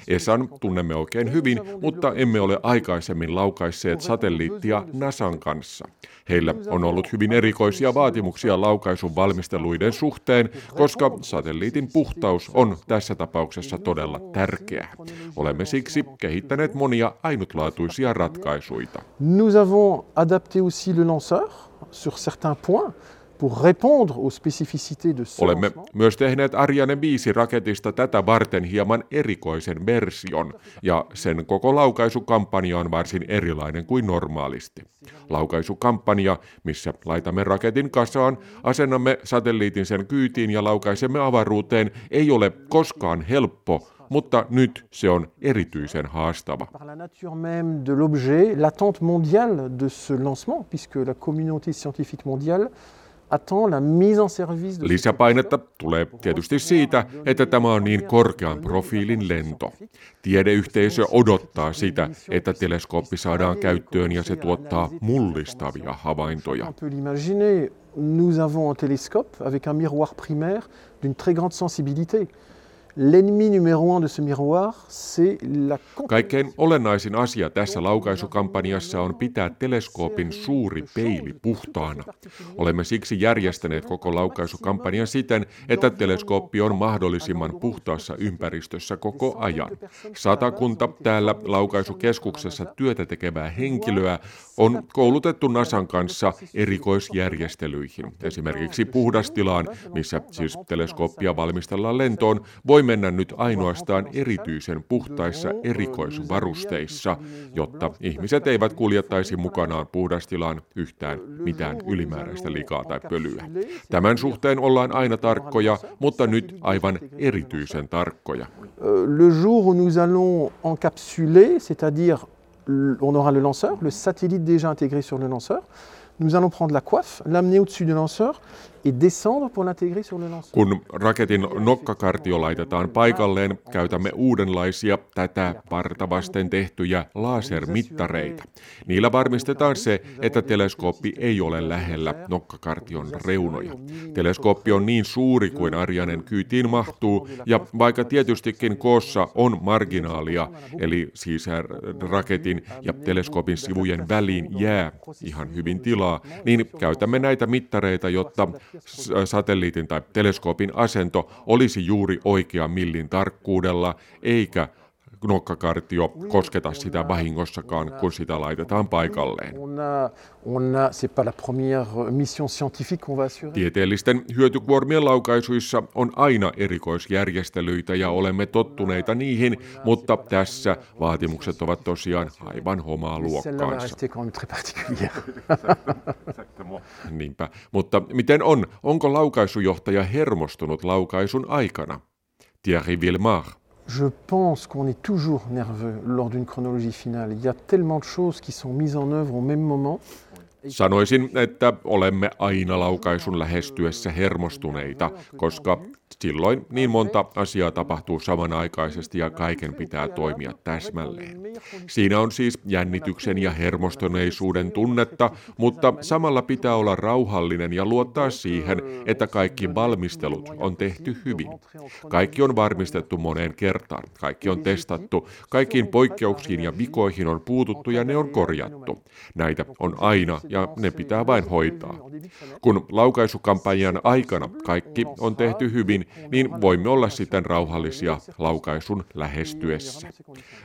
ESAN tunnemme oikein hyvin, mutta emme ole aikaisemmin laukaisseet satelliittia NASAn kanssa. Heillä on ollut hyvin erikoisia vaatimuksia laukaisun valmisteluiden suhteen, koska satelliitin puhtaus on tässä tapauksessa todella tärkeä. Olemme siksi kehittäneet monia ainutlaatuisia ratkaisuja. Nous avons adapté aussi le lanceur sur certains points. Olemme myös tehneet Ariane 5 raketista tätä varten hieman erikoisen version, ja sen koko laukaisukampanja on varsin erilainen kuin normaalisti. Laukaisukampanja, missä laitamme raketin kasaan, asennamme satelliitin sen kyytiin ja laukaisemme avaruuteen, ei ole koskaan helppo, mutta nyt se on erityisen haastava. Par la nature même de l'objet, l'attente mondiale de ce lancement, puisque la communauté scientifique mondiale Lisäpainetta tulee tietysti siitä, että tämä on niin korkean profiilin lento. Tiedeyhteisö odottaa sitä, että teleskooppi saadaan käyttöön ja se tuottaa mullistavia havaintoja. Nous avons un télescope avec un miroir primaire d'une très grande sensibilité. Kaikkein olennaisin asia tässä laukaisukampanjassa on pitää teleskoopin suuri peili puhtaana. Olemme siksi järjestäneet koko laukaisukampanjan siten, että teleskooppi on mahdollisimman puhtaassa ympäristössä koko ajan. Satakunta täällä laukaisukeskuksessa työtä tekevää henkilöä on koulutettu NASAn kanssa erikoisjärjestelyihin. Esimerkiksi puhdastilaan, missä siis teleskooppia valmistellaan lentoon, voi mennä nyt ainoastaan erityisen puhtaissa erikoisvarusteissa, jotta ihmiset eivät kuljettaisi mukanaan puhdastilaan yhtään mitään ylimääräistä likaa tai pölyä. Tämän suhteen ollaan aina tarkkoja, mutta nyt aivan erityisen tarkkoja. Le jour où nous allons encapsuler, c'est-à-dire on aura le lanceur, le satellite déjà intégré sur le lanceur, nous allons prendre la coiffe, l'amener au-dessus du lanceur Kun raketin nokkakartio laitetaan paikalleen, käytämme uudenlaisia tätä parta vasten tehtyjä lasermittareita. Niillä varmistetaan se, että teleskooppi ei ole lähellä nokkakartion reunoja. Teleskooppi on niin suuri kuin Arianen kyytiin mahtuu, ja vaikka tietystikin koossa on marginaalia, eli siis raketin ja teleskoopin sivujen väliin jää ihan hyvin tilaa, niin käytämme näitä mittareita, jotta satelliitin tai teleskoopin asento olisi juuri oikea millin tarkkuudella, eikä nokkakartio kosketa sitä vahingossakaan, kun sitä laitetaan paikalleen. Tieteellisten hyötykuormien laukaisuissa on aina erikoisjärjestelyitä ja olemme tottuneita niihin, mutta tässä vaatimukset ovat tosiaan aivan omaa luokkaansa. [LAUGHS] Niinpä. Mutta miten on? Onko laukaisujohtaja hermostunut laukaisun aikana? Thierry Villemar. Je pense qu'on est toujours nerveux lors d'une chronologie finale. Il y a tellement de choses qui sont mises en œuvre au même moment. Olemme aina laukaisun lähestyessä hermostuneita, koska silloin niin monta asiaa tapahtuu samanaikaisesti ja kaiken pitää toimia täsmälleen. Siinä on siis jännityksen ja hermostuneisuuden tunnetta, mutta samalla pitää olla rauhallinen ja luottaa siihen, että kaikki valmistelut on tehty hyvin. Kaikki on varmistettu moneen kertaan, kaikki on testattu, kaikkiin poikkeuksiin ja vikoihin on puututtu ja ne on korjattu. Näitä on aina ja ne pitää vain hoitaa. Kun laukaisukampanjan aikana kaikki on tehty hyvin, niin voimme olla sitten rauhallisia laukaisun lähestyessä.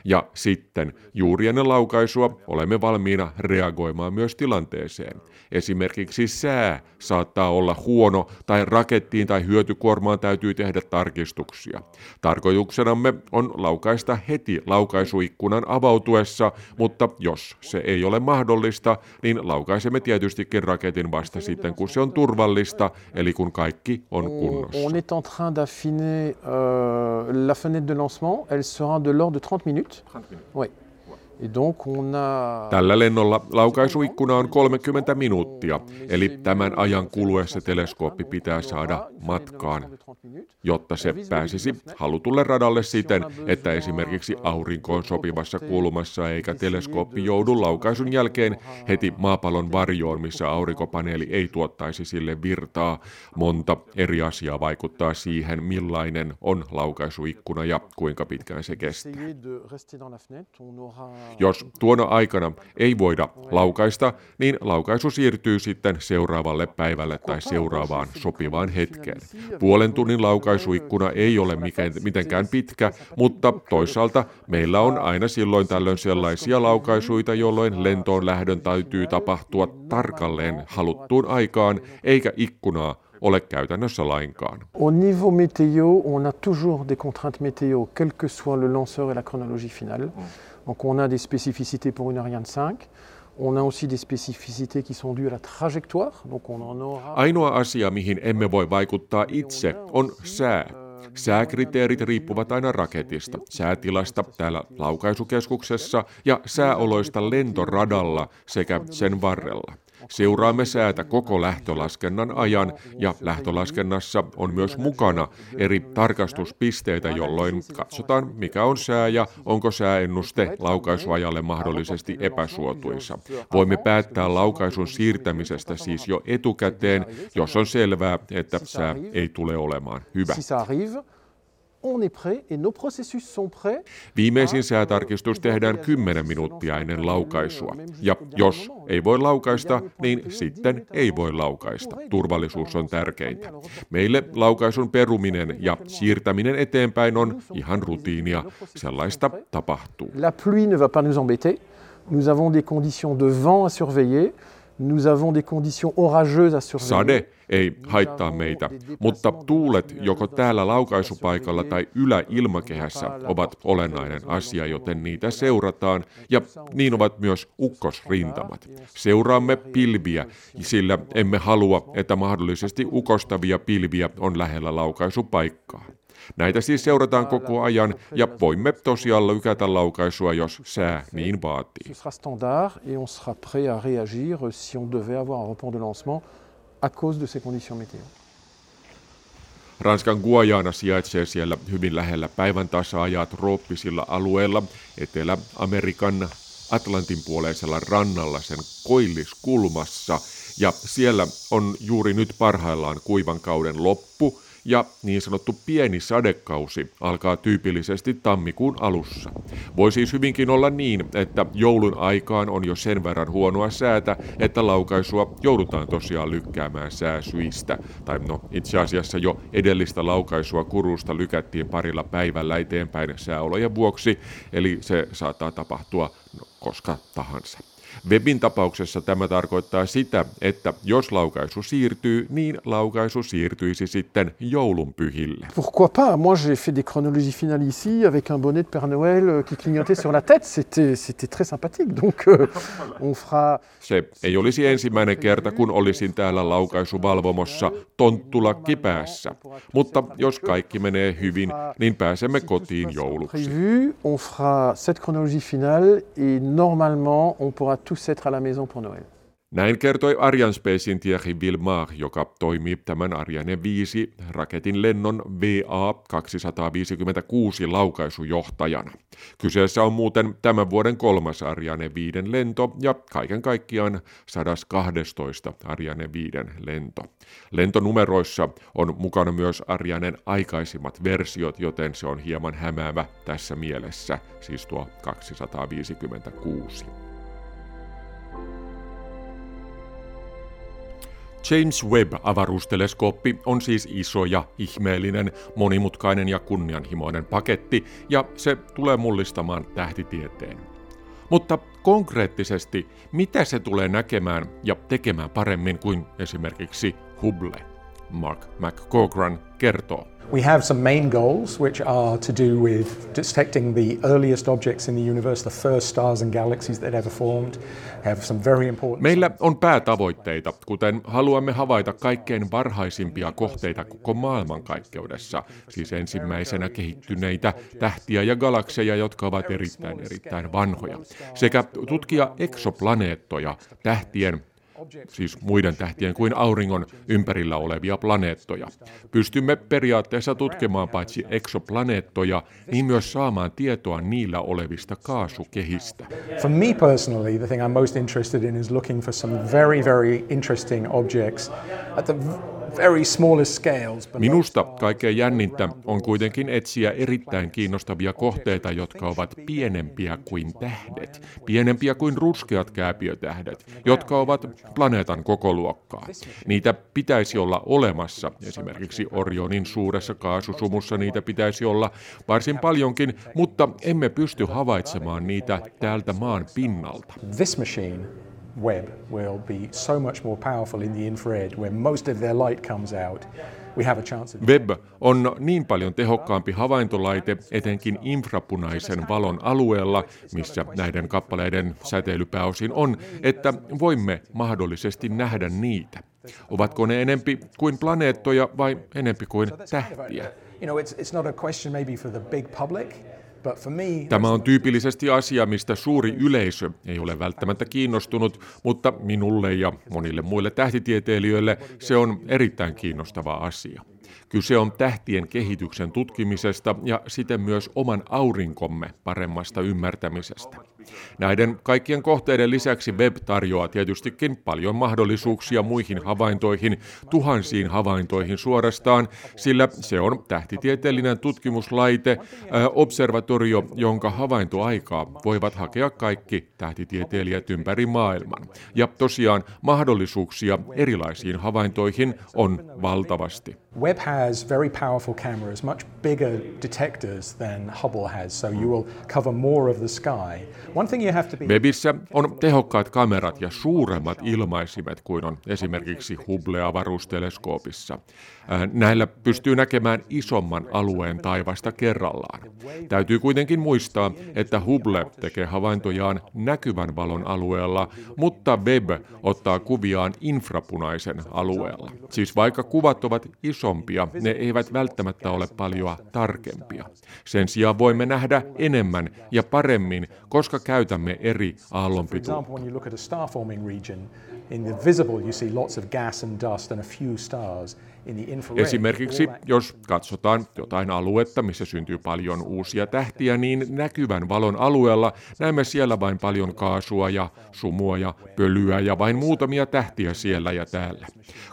Ja sitten juuri ennen laukaisua olemme valmiina reagoimaan myös tilanteeseen. Esimerkiksi sää saattaa olla huono tai rakettiin tai hyötykuormaan täytyy tehdä tarkistuksia. Tarkoituksenamme on laukaista heti laukaisuikkunan avautuessa, mutta jos se ei ole mahdollista, niin laukaisemme tietystikin raketin vasta sitten, kun se on turvallista, eli kun kaikki on kunnossa. En train d'affiner euh, la fenêtre de lancement. Elle sera de l'ordre de 30 minutes. 30 minutes. Oui. Tällä lennolla laukaisuikkuna on 30 minuuttia, eli tämän ajan kuluessa teleskooppi pitää saada matkaan, jotta se pääsisi halutulle radalle siten, että esimerkiksi aurinkoon sopivassa kulmassa eikä teleskooppi joudu laukaisun jälkeen heti maapallon varjoon, missä aurinkopaneeli ei tuottaisi sille virtaa. Monta eri asiaa vaikuttaa siihen, millainen on laukaisuikkuna ja kuinka pitkään se kestää. Jos tuona aikana ei voida laukaista, niin laukaisu siirtyy sitten seuraavalle päivälle tai seuraavaan sopivaan hetkeen. Puolen tunnin laukaisuikkuna ei ole mitenkään pitkä, mutta toisaalta meillä on aina silloin tällöin sellaisia laukaisuita, jolloin lentoon lähdön täytyy tapahtua tarkalleen haluttuun aikaan, eikä ikkunaa ole käytännössä lainkaan. Au niveau météo, on a toujours des contraintes météo, quel que soit le lanceur et la chronologie finale. Mm. Donc on a des spécificités pour une Ariane 5. On a aussi des spécificités qui sont dues à la trajectoire, donc on en aura... Ainoa asia, mihin emme voi vaikuttaa itse, on sää. Sääkriteerit riippuvat aina raketista, säätilasta täällä laukaisukeskuksessa ja sääoloista lentoradalla sekä sen varrella. Seuraamme säätä koko lähtölaskennan ajan ja lähtölaskennassa on myös mukana eri tarkastuspisteitä, jolloin katsotaan mikä on sää ja onko sääennuste laukaisuajalle mahdollisesti epäsuotuisa. Voimme päättää laukaisun siirtämisestä siis jo etukäteen, jos on selvää, että sää ei tule olemaan hyvä Viimeisin säätarkistus tehdään 10 minuuttia ennen laukaisua. Ja jos ei voi laukaista, niin sitten ei voi laukaista. Turvallisuus on tärkeintä. Meille laukaisun peruminen ja siirtäminen eteenpäin on ihan rutiinia. Sellaista tapahtuu. La pluie ne va pas nous embêter. Nous avons des conditions de vent à surveiller. Nous avons des conditions orageuses à surveiller. Sade ei haittaa meitä, mutta tuulet joko täällä laukaisupaikalla tai yläilmakehässä ovat olennainen asia, joten niitä seurataan ja niin ovat myös ukkosrintamat. Seuraamme pilviä, sillä emme halua, että mahdollisesti ukostavia pilviä on lähellä laukaisupaikkaa. Näitä siis seurataan koko ajan ja voimme tosiaan lykätä laukaisua, jos sää niin vaatii. À cause de ces conditions météo. Ranskan Guajana sijaitsee siellä hyvin lähellä päivän tasa-ajaa trooppisilla alueilla Etelä-Amerikan Atlantin puoleisella rannalla sen koilliskulmassa. Ja siellä on juuri nyt parhaillaan kuivan kauden loppu ja niin sanottu pieni sadekausi alkaa tyypillisesti tammikuun alussa. Voi siis hyvinkin olla niin, että joulun aikaan on jo sen verran huonoa säätä, että laukaisua joudutaan tosiaan lykkäämään sääsyistä. Tai no itse asiassa jo edellistä laukaisua kurusta lykättiin parilla päivällä eteenpäin sääolojen vuoksi, eli se saattaa tapahtua no, koska tahansa. Webin tapauksessa tämä tarkoittaa sitä, että jos laukaisu siirtyy, niin laukaisu siirtyisi sitten joulunpyhille. Pourquoi pas Moi j'ai fait des chronologies finales ici avec un bonnet de Père Noël euh, qui clignotait sur la tête, c'était c'était très sympathique. Donc euh, on fera Se ei olisi ensimmäinen kerta, kun olisin täällä laukaisuvalvomossa tonttulakki päässä. Mutta jos kaikki menee hyvin, niin pääsemme kotiin jouluksi. on fera cette chronologie finale et normalement on pourra tous être à la maison pour Noël. Näin kertoi Ariane Spacein Thierry Villemar, joka toimii tämän Ariane 5 raketin lennon VA-256 laukaisujohtajana. Kyseessä on muuten tämän vuoden kolmas Ariane 5 lento ja kaiken kaikkiaan 112 Ariane 5 lento. Lentonumeroissa on mukana myös Arianen aikaisimmat versiot, joten se on hieman hämäävä tässä mielessä, siis tuo 256. James Webb-avaruusteleskooppi on siis iso ja ihmeellinen, monimutkainen ja kunnianhimoinen paketti, ja se tulee mullistamaan tähtitieteen. Mutta konkreettisesti, mitä se tulee näkemään ja tekemään paremmin kuin esimerkiksi Hubble? Mark McCaughran kertoo. We have some main goals, which are to do with detecting the earliest objects in the universe, the first stars and galaxies that ever formed. Have some very important. Meillä on päätavoitteita, kuten haluamme havaita kaikkein varhaisimpia kohteita koko maailmankaikkeudessa, siis ensimmäisenä kehittyneitä tähtiä ja galakseja, jotka ovat erittäin erittäin vanhoja, sekä tutkia eksoplaneettoja, tähtien siis muiden tähtien kuin auringon ympärillä olevia planeettoja. Pystymme periaatteessa tutkimaan paitsi eksoplaneettoja, niin myös saamaan tietoa niillä olevista kaasukehistä. For me personally, the thing I'm most interested in is looking for some very, very interesting objects at the Minusta kaikkein jännintä on kuitenkin etsiä erittäin kiinnostavia kohteita, jotka ovat pienempiä kuin tähdet, pienempiä kuin ruskeat kääpiötähdet, jotka ovat planeetan kokoluokkaa. Niitä pitäisi olla olemassa, esimerkiksi Orionin suuressa kaasusumussa niitä pitäisi olla varsin paljonkin, mutta emme pysty havaitsemaan niitä täältä maan pinnalta. This machine, Webb, will be so much more powerful in the infrared, where most of their light comes out. We have a chance of Webb on niin paljon tehokkaampi havaintolaite etenkin infrapunaisen valon alueella, missä näiden kappaleiden säteily pääosin on, että voimme mahdollisesti nähdä niitä. Ovatko ne enempi kuin planeettoja vai enempi kuin tähtiä? You know, it's, it's not a question maybe for the big public, Tämä on tyypillisesti asia, mistä suuri yleisö ei ole välttämättä kiinnostunut, mutta minulle ja monille muille tähtitieteilijöille se on erittäin kiinnostava asia. Kyse on tähtien kehityksen tutkimisesta ja siten myös oman aurinkomme paremmasta ymmärtämisestä. Näiden kaikkien kohteiden lisäksi web tarjoaa tietystikin paljon mahdollisuuksia muihin havaintoihin, tuhansiin havaintoihin suorastaan, sillä se on tähtitieteellinen tutkimuslaite, observatorio, jonka havaintoaikaa voivat hakea kaikki tähtitieteilijät ympäri maailman. Ja tosiaan mahdollisuuksia erilaisiin havaintoihin on valtavasti. Webb has very powerful cameras, much bigger detectors than Hubble has, so you will cover more of the sky. Webissä on tehokkaat kamerat ja suuremmat ilmaisimet kuin on esimerkiksi Hubble-avaruusteleskoopissa. Ää, Näillä pystyy näkemään isomman alueen taivasta kerrallaan. Täytyy kuitenkin muistaa, että Hubble tekee havaintojaan näkyvän valon alueella, mutta Webb ottaa kuviaan infrapunaisen alueella. Siis vaikka kuvat ovat isompia, ne eivät välttämättä ole paljon tarkempia. Sen sijaan voimme nähdä enemmän ja paremmin, koska käytämme eri aallonpituutta. Esimerkiksi jos katsotaan jotain aluetta, missä syntyy paljon uusia tähtiä, niin näkyvän valon alueella näemme siellä vain paljon kaasua ja sumua ja pölyä ja vain muutamia tähtiä siellä ja täällä.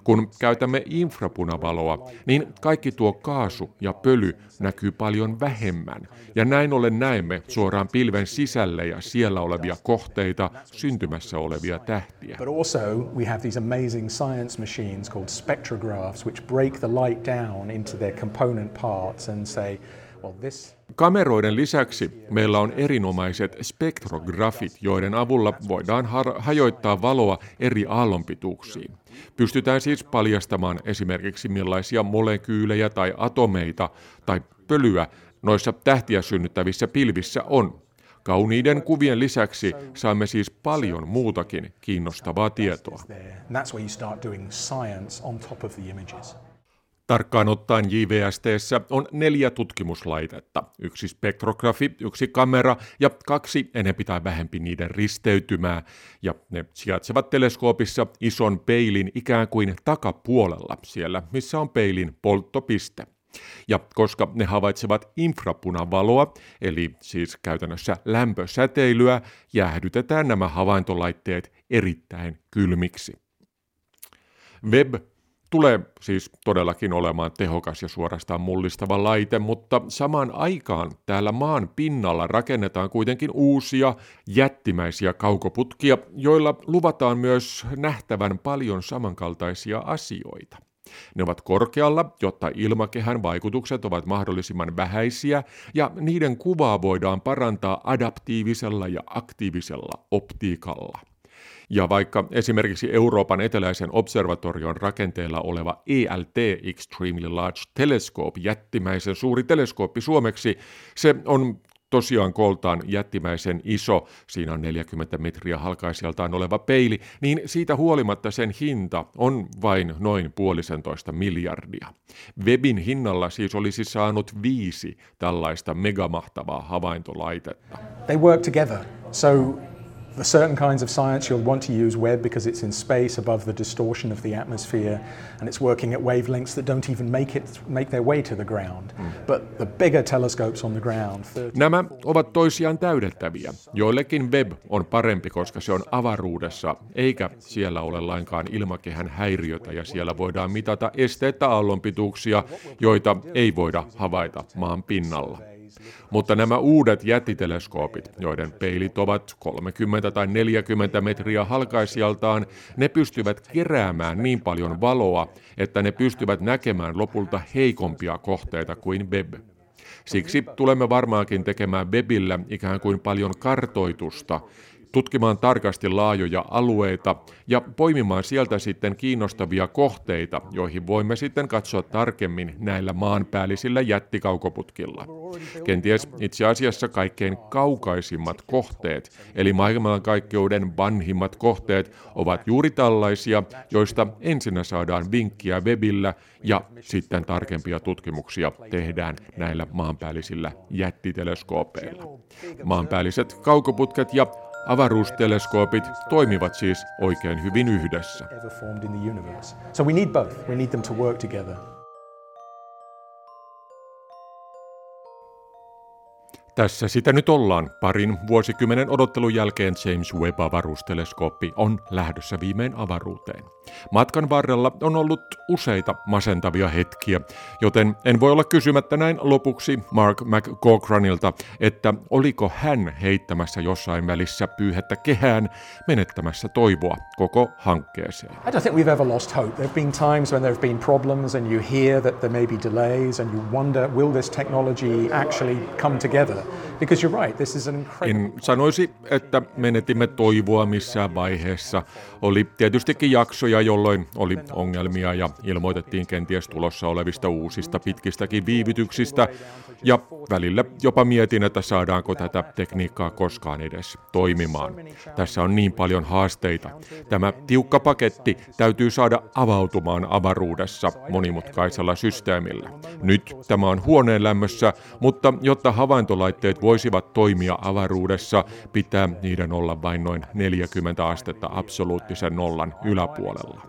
Kun käytämme infrapunavaloa, niin kaikki tuo kaasu ja pöly näkyy paljon vähemmän. Ja näin ollen näemme suoraan pilven sisälle ja siellä olevia kohteita, syntymässä olevia tähtiä. But also we have these amazing science machines called spectrographs which break the light down into their component parts and say, well this Kameroiden lisäksi meillä on erinomaiset spektrografit, joiden avulla voidaan hajoittaa valoa eri aallonpituuksiin. Pystytään siis paljastamaan esimerkiksi millaisia molekyylejä tai atomeita tai pölyä noissa tähtiä synnyttävissä pilvissä on. Kauniiden kuvien lisäksi saamme siis paljon muutakin kiinnostavaa tietoa. Tarkkaan ottaen JVSTssä on neljä tutkimuslaitetta, yksi spektrografi, yksi kamera ja kaksi enempi tai vähempi niiden risteytymää, ja ne sijaitsevat teleskoopissa ison peilin ikään kuin takapuolella, siellä missä on peilin polttopiste. Ja koska ne havaitsevat infrapunavaloa, eli siis käytännössä lämpösäteilyä, jäähdytetään nämä havaintolaitteet erittäin kylmiksi. Web tulee siis todellakin olemaan tehokas ja suorastaan mullistava laite, mutta samaan aikaan täällä maan pinnalla rakennetaan kuitenkin uusia jättimäisiä kaukoputkia, joilla luvataan myös nähtävän paljon samankaltaisia asioita. Ne ovat korkealla, jotta ilmakehän vaikutukset ovat mahdollisimman vähäisiä ja niiden kuvaa voidaan parantaa adaptiivisella ja aktiivisella optiikalla. Ja vaikka esimerkiksi Euroopan eteläisen observatorion rakenteella oleva ELT Extremely Large Telescope, jättimäisen suuri teleskooppi suomeksi, se on tosiaan koltaan jättimäisen iso, siinä on 40 metriä halkaisijaltaan oleva peili, niin siitä huolimatta sen hinta on vain noin puolisentoista miljardia. Webin hinnalla siis olisi saanut viisi tällaista megamahtavaa havaintolaitetta. They work together. So For certain kinds of science, you'll want to use Webb because it's in space above the distortion of the atmosphere and it's working at wavelengths that don't even make, it, make their way to the ground. Mm. But the bigger telescopes on the ground... 30, Nämä ovat toisiaan täydentäviä. Joillekin Webb on parempi, koska se on avaruudessa, eikä siellä ole lainkaan ilmakehän häiriötä ja siellä voidaan mitata esteettä aallonpituuksia, joita ei voida havaita maan pinnalla. Mutta nämä uudet jättiteleskoopit, joiden peilit ovat 30 tai 40 metriä halkaisijaltaan, ne pystyvät keräämään niin paljon valoa, että ne pystyvät näkemään lopulta heikompia kohteita kuin web. Siksi tulemme varmaankin tekemään webillä ikään kuin paljon kartoitusta, tutkimaan tarkasti laajoja alueita ja poimimaan sieltä sitten kiinnostavia kohteita, joihin voimme sitten katsoa tarkemmin näillä maanpäällisillä jättikaukoputkilla. Kenties itse asiassa kaikkein kaukaisimmat kohteet, eli maailmankaikkeuden vanhimmat kohteet, ovat juuri tällaisia, joista ensinnä saadaan vinkkiä webillä ja sitten tarkempia tutkimuksia tehdään näillä maanpäällisillä jättiteleskoopeilla. Maanpäälliset kaukoputket ja Avaruusteleskoopit toimivat siis oikein hyvin yhdessä. So we need both. We need them to work together. Tässä sitä nyt ollaan. Parin vuosikymmenen odottelun jälkeen James Webb-avaruusteleskooppi on lähdössä viimein avaruuteen. Matkan varrella on ollut useita masentavia hetkiä, joten en voi olla kysymättä näin lopuksi Mark McCaughranilta, että oliko hän heittämässä jossain välissä pyyhettä kehään menettämässä toivoa koko hankkeeseen. I don't think we've ever lost hope. There have been times when there have been problems and you hear that there may be delays and you wonder will this technology actually come together? nada. Because you're right, this is an incredible... En sanoisi, että menetimme toivoa missään vaiheessa. Oli tietystikin jaksoja, jolloin oli ongelmia ja ilmoitettiin kenties tulossa olevista uusista pitkistäkin viivytyksistä. Ja välillä jopa mietin, että saadaanko tätä tekniikkaa koskaan edes toimimaan. Tässä on niin paljon haasteita. Tämä tiukka paketti täytyy saada avautumaan avaruudessa monimutkaisella systeemillä. Nyt tämä on huoneen lämmössä, mutta jotta havaintolaitteet voisivat toimia avaruudessa, pitää niiden olla vain noin 40 astetta absoluuttisen nollan yläpuolella.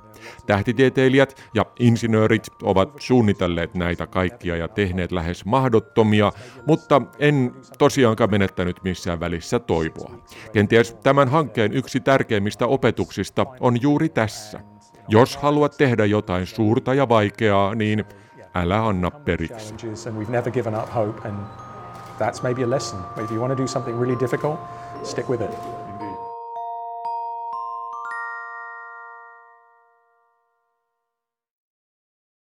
Tähtitieteilijät ja insinöörit ovat suunnitelleet näitä kaikkia ja tehneet lähes mahdottomia, mutta en tosiaankaan menettänyt missään välissä toivoa. Kenties tämän hankkeen yksi tärkeimmistä opetuksista on juuri tässä. Jos haluat tehdä jotain suurta ja vaikeaa, niin älä anna periksi. That's maybe a lesson. If you want to do something really difficult, stick with it.